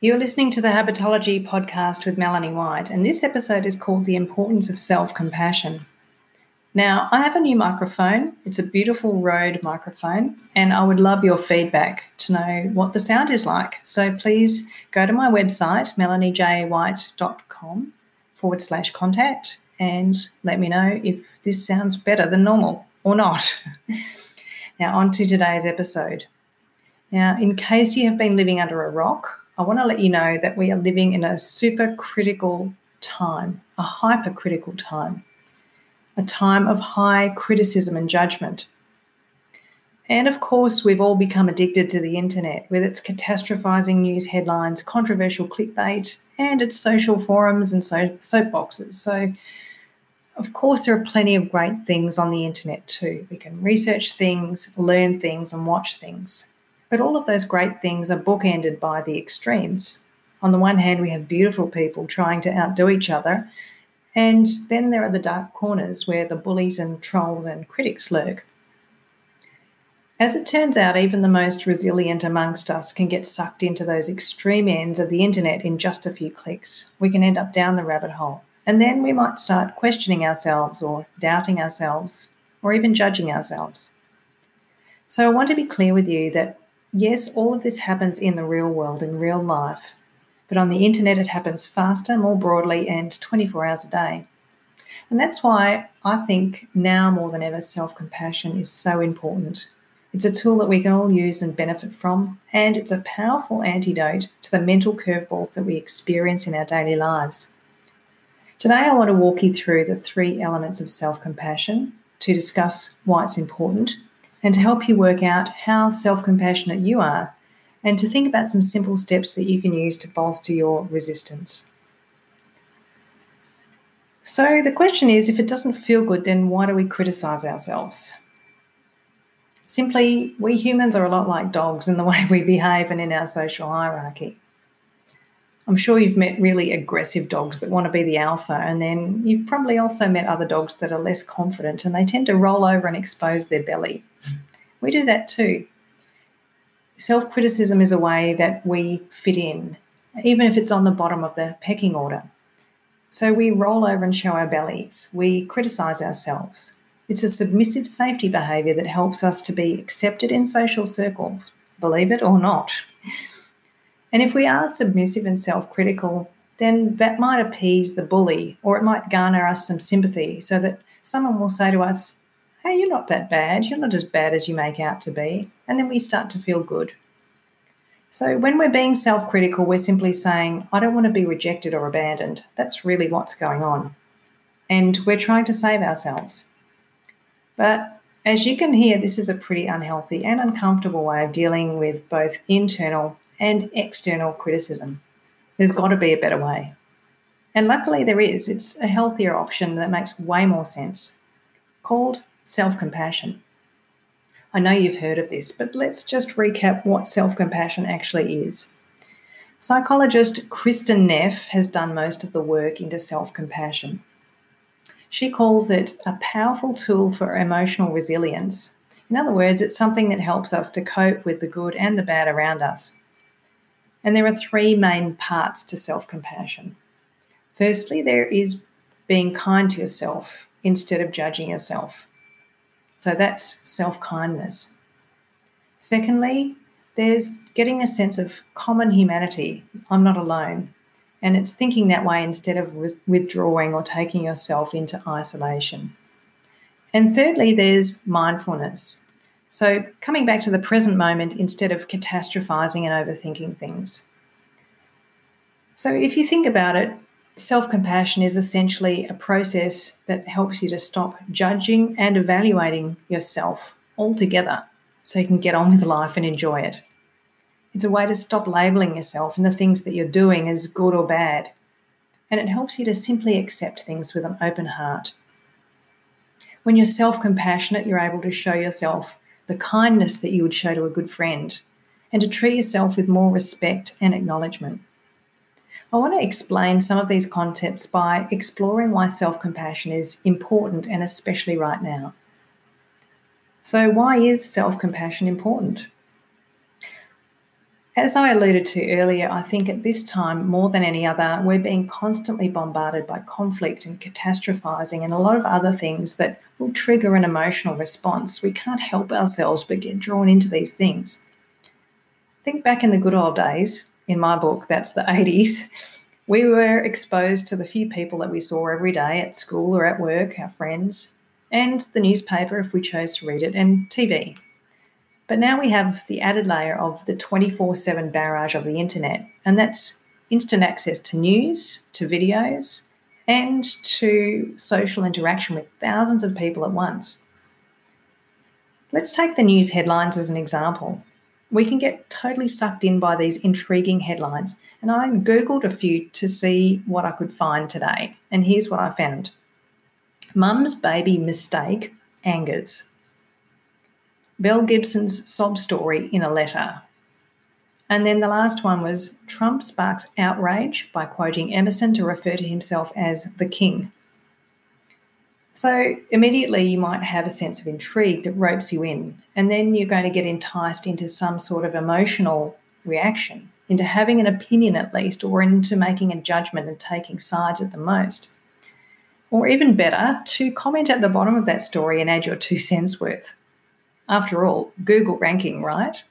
You're listening to the Habitology podcast with Melanie White, and this episode is called The Importance of Self Compassion. Now, I have a new microphone. It's a beautiful Rode microphone, and I would love your feedback to know what the sound is like. So please go to my website, melaniejwhite.com forward slash contact, and let me know if this sounds better than normal or not. now, on to today's episode. Now, in case you have been living under a rock, I want to let you know that we are living in a super critical time, a hypercritical time, a time of high criticism and judgment. And of course, we've all become addicted to the internet with its catastrophizing news headlines, controversial clickbait, and its social forums and so- soapboxes. So, of course, there are plenty of great things on the internet too. We can research things, learn things, and watch things. But all of those great things are bookended by the extremes. On the one hand, we have beautiful people trying to outdo each other, and then there are the dark corners where the bullies and trolls and critics lurk. As it turns out, even the most resilient amongst us can get sucked into those extreme ends of the internet in just a few clicks. We can end up down the rabbit hole. And then we might start questioning ourselves or doubting ourselves or even judging ourselves. So I want to be clear with you that Yes, all of this happens in the real world, in real life, but on the internet it happens faster, more broadly, and 24 hours a day. And that's why I think now more than ever, self compassion is so important. It's a tool that we can all use and benefit from, and it's a powerful antidote to the mental curveballs that we experience in our daily lives. Today, I want to walk you through the three elements of self compassion to discuss why it's important and to help you work out how self compassionate you are, and to think about some simple steps that you can use to bolster your resistance. So, the question is if it doesn't feel good, then why do we criticize ourselves? Simply, we humans are a lot like dogs in the way we behave and in our social hierarchy. I'm sure you've met really aggressive dogs that want to be the alpha, and then you've probably also met other dogs that are less confident and they tend to roll over and expose their belly. We do that too. Self criticism is a way that we fit in, even if it's on the bottom of the pecking order. So we roll over and show our bellies, we criticize ourselves. It's a submissive safety behavior that helps us to be accepted in social circles, believe it or not. And if we are submissive and self critical, then that might appease the bully or it might garner us some sympathy so that someone will say to us, Hey, you're not that bad. You're not as bad as you make out to be. And then we start to feel good. So when we're being self critical, we're simply saying, I don't want to be rejected or abandoned. That's really what's going on. And we're trying to save ourselves. But as you can hear, this is a pretty unhealthy and uncomfortable way of dealing with both internal and external criticism. There's got to be a better way. And luckily, there is. It's a healthier option that makes way more sense, called self compassion. I know you've heard of this, but let's just recap what self compassion actually is. Psychologist Kristin Neff has done most of the work into self compassion. She calls it a powerful tool for emotional resilience. In other words, it's something that helps us to cope with the good and the bad around us. And there are three main parts to self compassion. Firstly, there is being kind to yourself instead of judging yourself. So that's self kindness. Secondly, there's getting a sense of common humanity. I'm not alone. And it's thinking that way instead of withdrawing or taking yourself into isolation. And thirdly, there's mindfulness. So, coming back to the present moment instead of catastrophizing and overthinking things. So, if you think about it, self compassion is essentially a process that helps you to stop judging and evaluating yourself altogether so you can get on with life and enjoy it. It's a way to stop labeling yourself and the things that you're doing as good or bad. And it helps you to simply accept things with an open heart. When you're self compassionate, you're able to show yourself the kindness that you would show to a good friend, and to treat yourself with more respect and acknowledgement. I want to explain some of these concepts by exploring why self compassion is important and especially right now. So, why is self compassion important? As I alluded to earlier, I think at this time, more than any other, we're being constantly bombarded by conflict and catastrophizing and a lot of other things that will trigger an emotional response. We can't help ourselves but get drawn into these things. Think back in the good old days, in my book, that's the 80s, we were exposed to the few people that we saw every day at school or at work, our friends, and the newspaper if we chose to read it, and TV. But now we have the added layer of the 24 7 barrage of the internet, and that's instant access to news, to videos, and to social interaction with thousands of people at once. Let's take the news headlines as an example. We can get totally sucked in by these intriguing headlines, and I Googled a few to see what I could find today. And here's what I found Mum's baby mistake angers. Belle Gibson's sob story in a letter. And then the last one was Trump sparks outrage by quoting Emerson to refer to himself as the king. So immediately you might have a sense of intrigue that ropes you in, and then you're going to get enticed into some sort of emotional reaction, into having an opinion at least, or into making a judgment and taking sides at the most. Or even better, to comment at the bottom of that story and add your two cents worth. After all, Google ranking, right?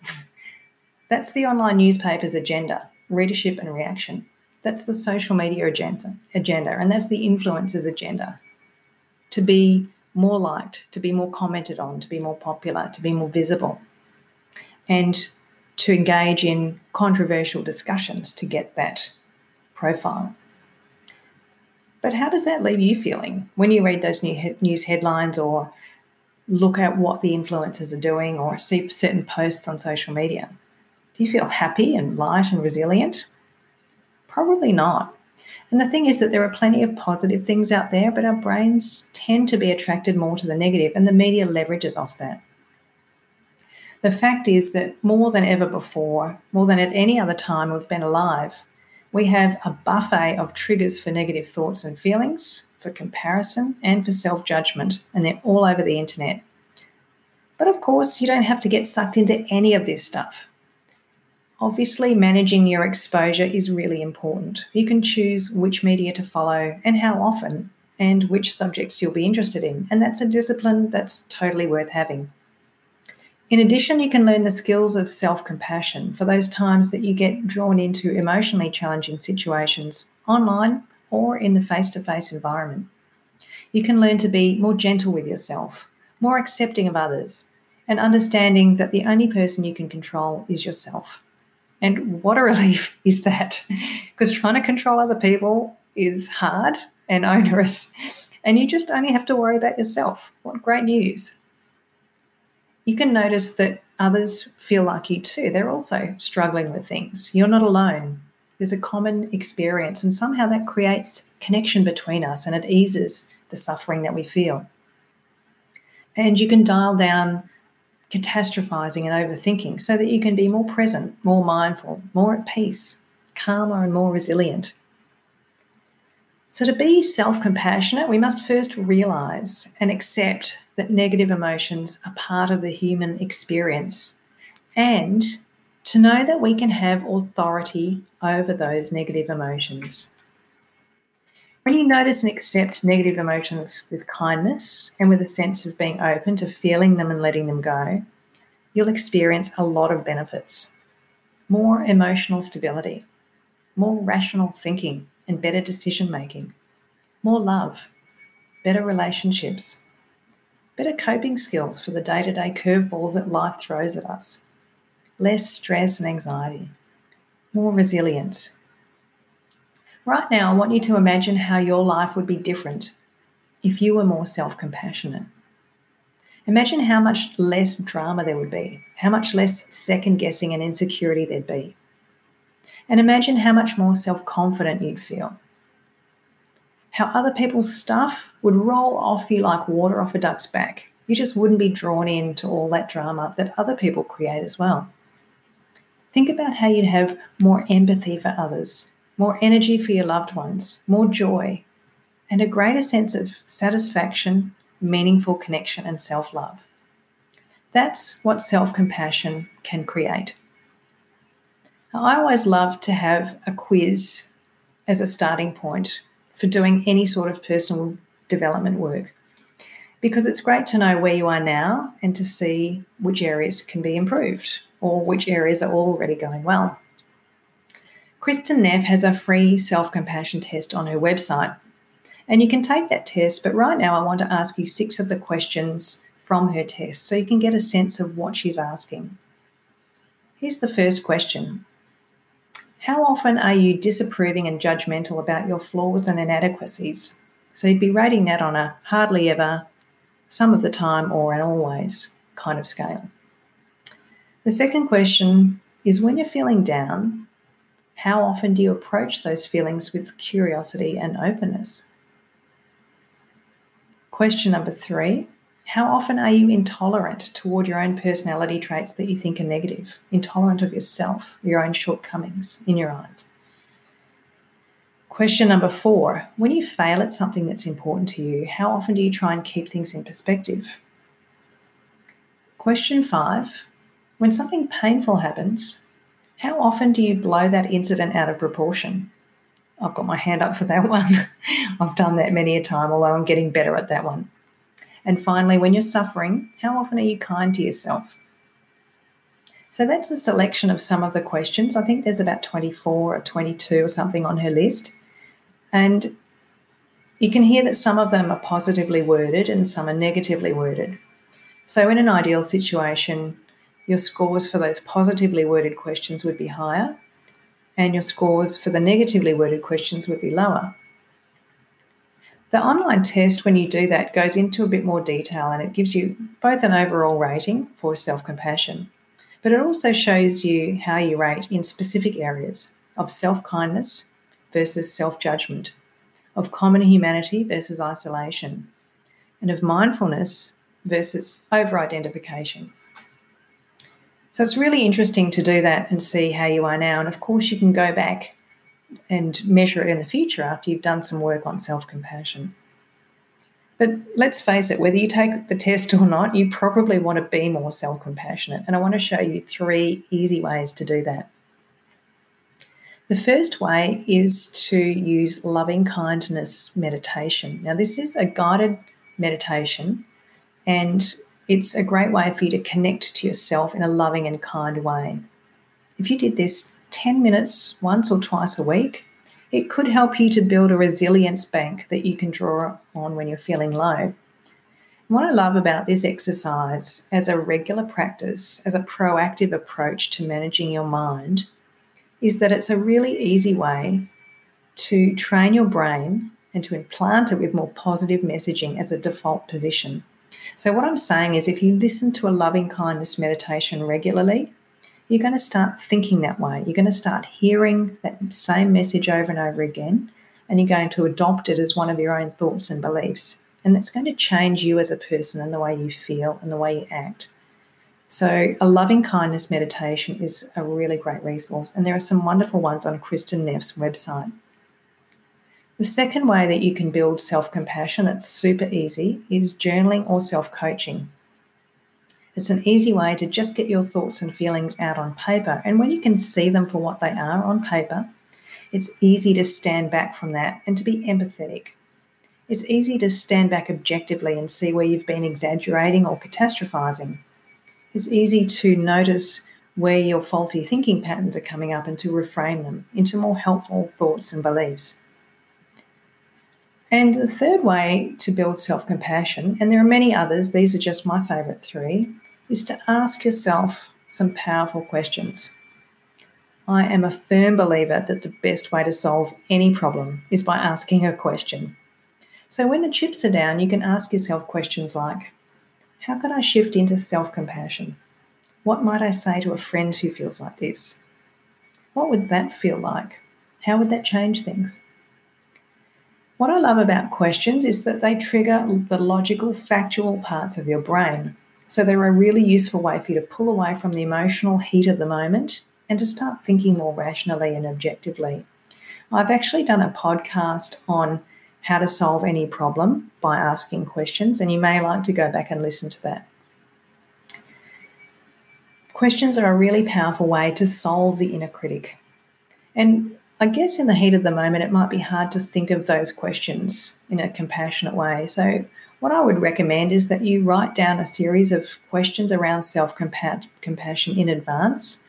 That's the online newspaper's agenda readership and reaction. That's the social media agenda, agenda, and that's the influencer's agenda. To be more liked, to be more commented on, to be more popular, to be more visible, and to engage in controversial discussions to get that profile. But how does that leave you feeling when you read those new news headlines or look at what the influencers are doing or see certain posts on social media. Do you feel happy and light and resilient? Probably not. And the thing is that there are plenty of positive things out there, but our brains tend to be attracted more to the negative, and the media leverages off that. The fact is that more than ever before, more than at any other time we've been alive, we have a buffet of triggers for negative thoughts and feelings, for comparison, and for self judgment, and they're all over the internet. But of course, you don't have to get sucked into any of this stuff. Obviously, managing your exposure is really important. You can choose which media to follow and how often, and which subjects you'll be interested in, and that's a discipline that's totally worth having. In addition, you can learn the skills of self compassion for those times that you get drawn into emotionally challenging situations online or in the face to face environment. You can learn to be more gentle with yourself, more accepting of others, and understanding that the only person you can control is yourself. And what a relief is that? because trying to control other people is hard and onerous, and you just only have to worry about yourself. What great news! You can notice that others feel like you too. They're also struggling with things. You're not alone. There's a common experience, and somehow that creates connection between us and it eases the suffering that we feel. And you can dial down catastrophizing and overthinking so that you can be more present, more mindful, more at peace, calmer, and more resilient. So, to be self compassionate, we must first realize and accept that negative emotions are part of the human experience and to know that we can have authority over those negative emotions. When you notice and accept negative emotions with kindness and with a sense of being open to feeling them and letting them go, you'll experience a lot of benefits more emotional stability, more rational thinking and better decision making, more love, better relationships, better coping skills for the day to day curveballs that life throws at us less stress and anxiety, more resilience. Right now, I want you to imagine how your life would be different if you were more self compassionate. Imagine how much less drama there would be, how much less second guessing and insecurity there'd be. And imagine how much more self confident you'd feel. How other people's stuff would roll off you like water off a duck's back. You just wouldn't be drawn into all that drama that other people create as well. Think about how you'd have more empathy for others, more energy for your loved ones, more joy, and a greater sense of satisfaction, meaningful connection, and self love. That's what self compassion can create. I always love to have a quiz as a starting point for doing any sort of personal development work because it's great to know where you are now and to see which areas can be improved or which areas are already going well. Kristin Neff has a free self compassion test on her website, and you can take that test. But right now, I want to ask you six of the questions from her test so you can get a sense of what she's asking. Here's the first question How often are you disapproving and judgmental about your flaws and inadequacies? So you'd be rating that on a hardly ever, some of the time, or an always kind of scale. The second question is when you're feeling down, how often do you approach those feelings with curiosity and openness? Question number three How often are you intolerant toward your own personality traits that you think are negative? Intolerant of yourself, your own shortcomings in your eyes? Question number four When you fail at something that's important to you, how often do you try and keep things in perspective? Question five When something painful happens, how often do you blow that incident out of proportion? I've got my hand up for that one. I've done that many a time, although I'm getting better at that one. And finally, when you're suffering, how often are you kind to yourself? So that's a selection of some of the questions. I think there's about 24 or 22 or something on her list. And you can hear that some of them are positively worded and some are negatively worded. So, in an ideal situation, your scores for those positively worded questions would be higher, and your scores for the negatively worded questions would be lower. The online test, when you do that, goes into a bit more detail and it gives you both an overall rating for self compassion, but it also shows you how you rate in specific areas of self kindness versus self judgment, of common humanity versus isolation, and of mindfulness versus over identification. So it's really interesting to do that and see how you are now. And of course, you can go back and measure it in the future after you've done some work on self compassion. But let's face it, whether you take the test or not, you probably want to be more self compassionate. And I want to show you three easy ways to do that. The first way is to use loving kindness meditation. Now, this is a guided meditation, and it's a great way for you to connect to yourself in a loving and kind way. If you did this 10 minutes once or twice a week, it could help you to build a resilience bank that you can draw on when you're feeling low. what I love about this exercise as a regular practice, as a proactive approach to managing your mind, is that it's a really easy way to train your brain and to implant it with more positive messaging as a default position. So, what I'm saying is, if you listen to a loving kindness meditation regularly, you're going to start thinking that way. You're going to start hearing that same message over and over again, and you're going to adopt it as one of your own thoughts and beliefs. And that's going to change you as a person and the way you feel and the way you act. So, a loving kindness meditation is a really great resource, and there are some wonderful ones on Kristin Neff's website. The second way that you can build self compassion that's super easy is journaling or self coaching. It's an easy way to just get your thoughts and feelings out on paper. And when you can see them for what they are on paper, it's easy to stand back from that and to be empathetic. It's easy to stand back objectively and see where you've been exaggerating or catastrophizing. It's easy to notice where your faulty thinking patterns are coming up and to reframe them into more helpful thoughts and beliefs. And the third way to build self compassion, and there are many others, these are just my favorite three, is to ask yourself some powerful questions. I am a firm believer that the best way to solve any problem is by asking a question. So when the chips are down, you can ask yourself questions like How can I shift into self compassion? What might I say to a friend who feels like this? What would that feel like? How would that change things? What I love about questions is that they trigger the logical, factual parts of your brain. So they're a really useful way for you to pull away from the emotional heat of the moment and to start thinking more rationally and objectively. I've actually done a podcast on how to solve any problem by asking questions, and you may like to go back and listen to that. Questions are a really powerful way to solve the inner critic. And I guess in the heat of the moment, it might be hard to think of those questions in a compassionate way. So, what I would recommend is that you write down a series of questions around self compassion in advance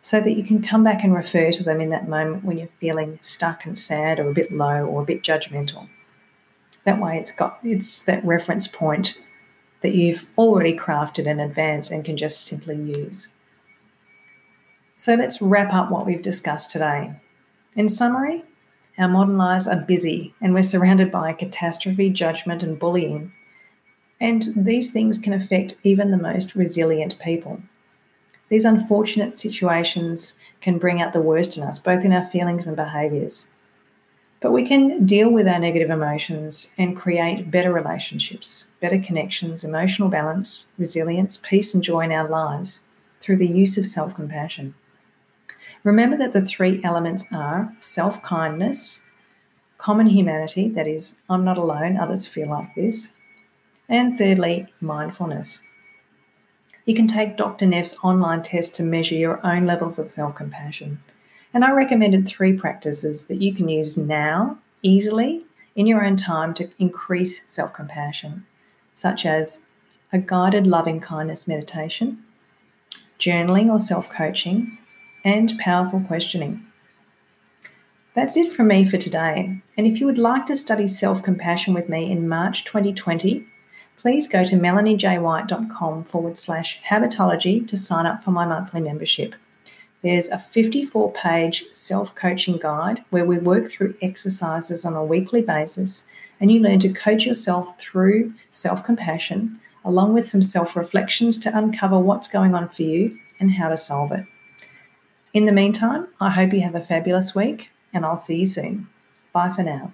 so that you can come back and refer to them in that moment when you're feeling stuck and sad or a bit low or a bit judgmental. That way, it's got it's that reference point that you've already crafted in advance and can just simply use. So let's wrap up what we've discussed today. In summary, our modern lives are busy and we're surrounded by catastrophe, judgment, and bullying. And these things can affect even the most resilient people. These unfortunate situations can bring out the worst in us, both in our feelings and behaviours. But we can deal with our negative emotions and create better relationships, better connections, emotional balance, resilience, peace, and joy in our lives through the use of self compassion. Remember that the three elements are self kindness, common humanity, that is, I'm not alone, others feel like this, and thirdly, mindfulness. You can take Dr. Neff's online test to measure your own levels of self compassion. And I recommended three practices that you can use now, easily, in your own time to increase self compassion, such as a guided loving kindness meditation, journaling or self coaching, and powerful questioning. That's it from me for today. And if you would like to study self compassion with me in March 2020, please go to melaniejwhite.com forward slash habitology to sign up for my monthly membership. There's a 54 page self coaching guide where we work through exercises on a weekly basis and you learn to coach yourself through self compassion, along with some self reflections to uncover what's going on for you and how to solve it. In the meantime, I hope you have a fabulous week and I'll see you soon. Bye for now.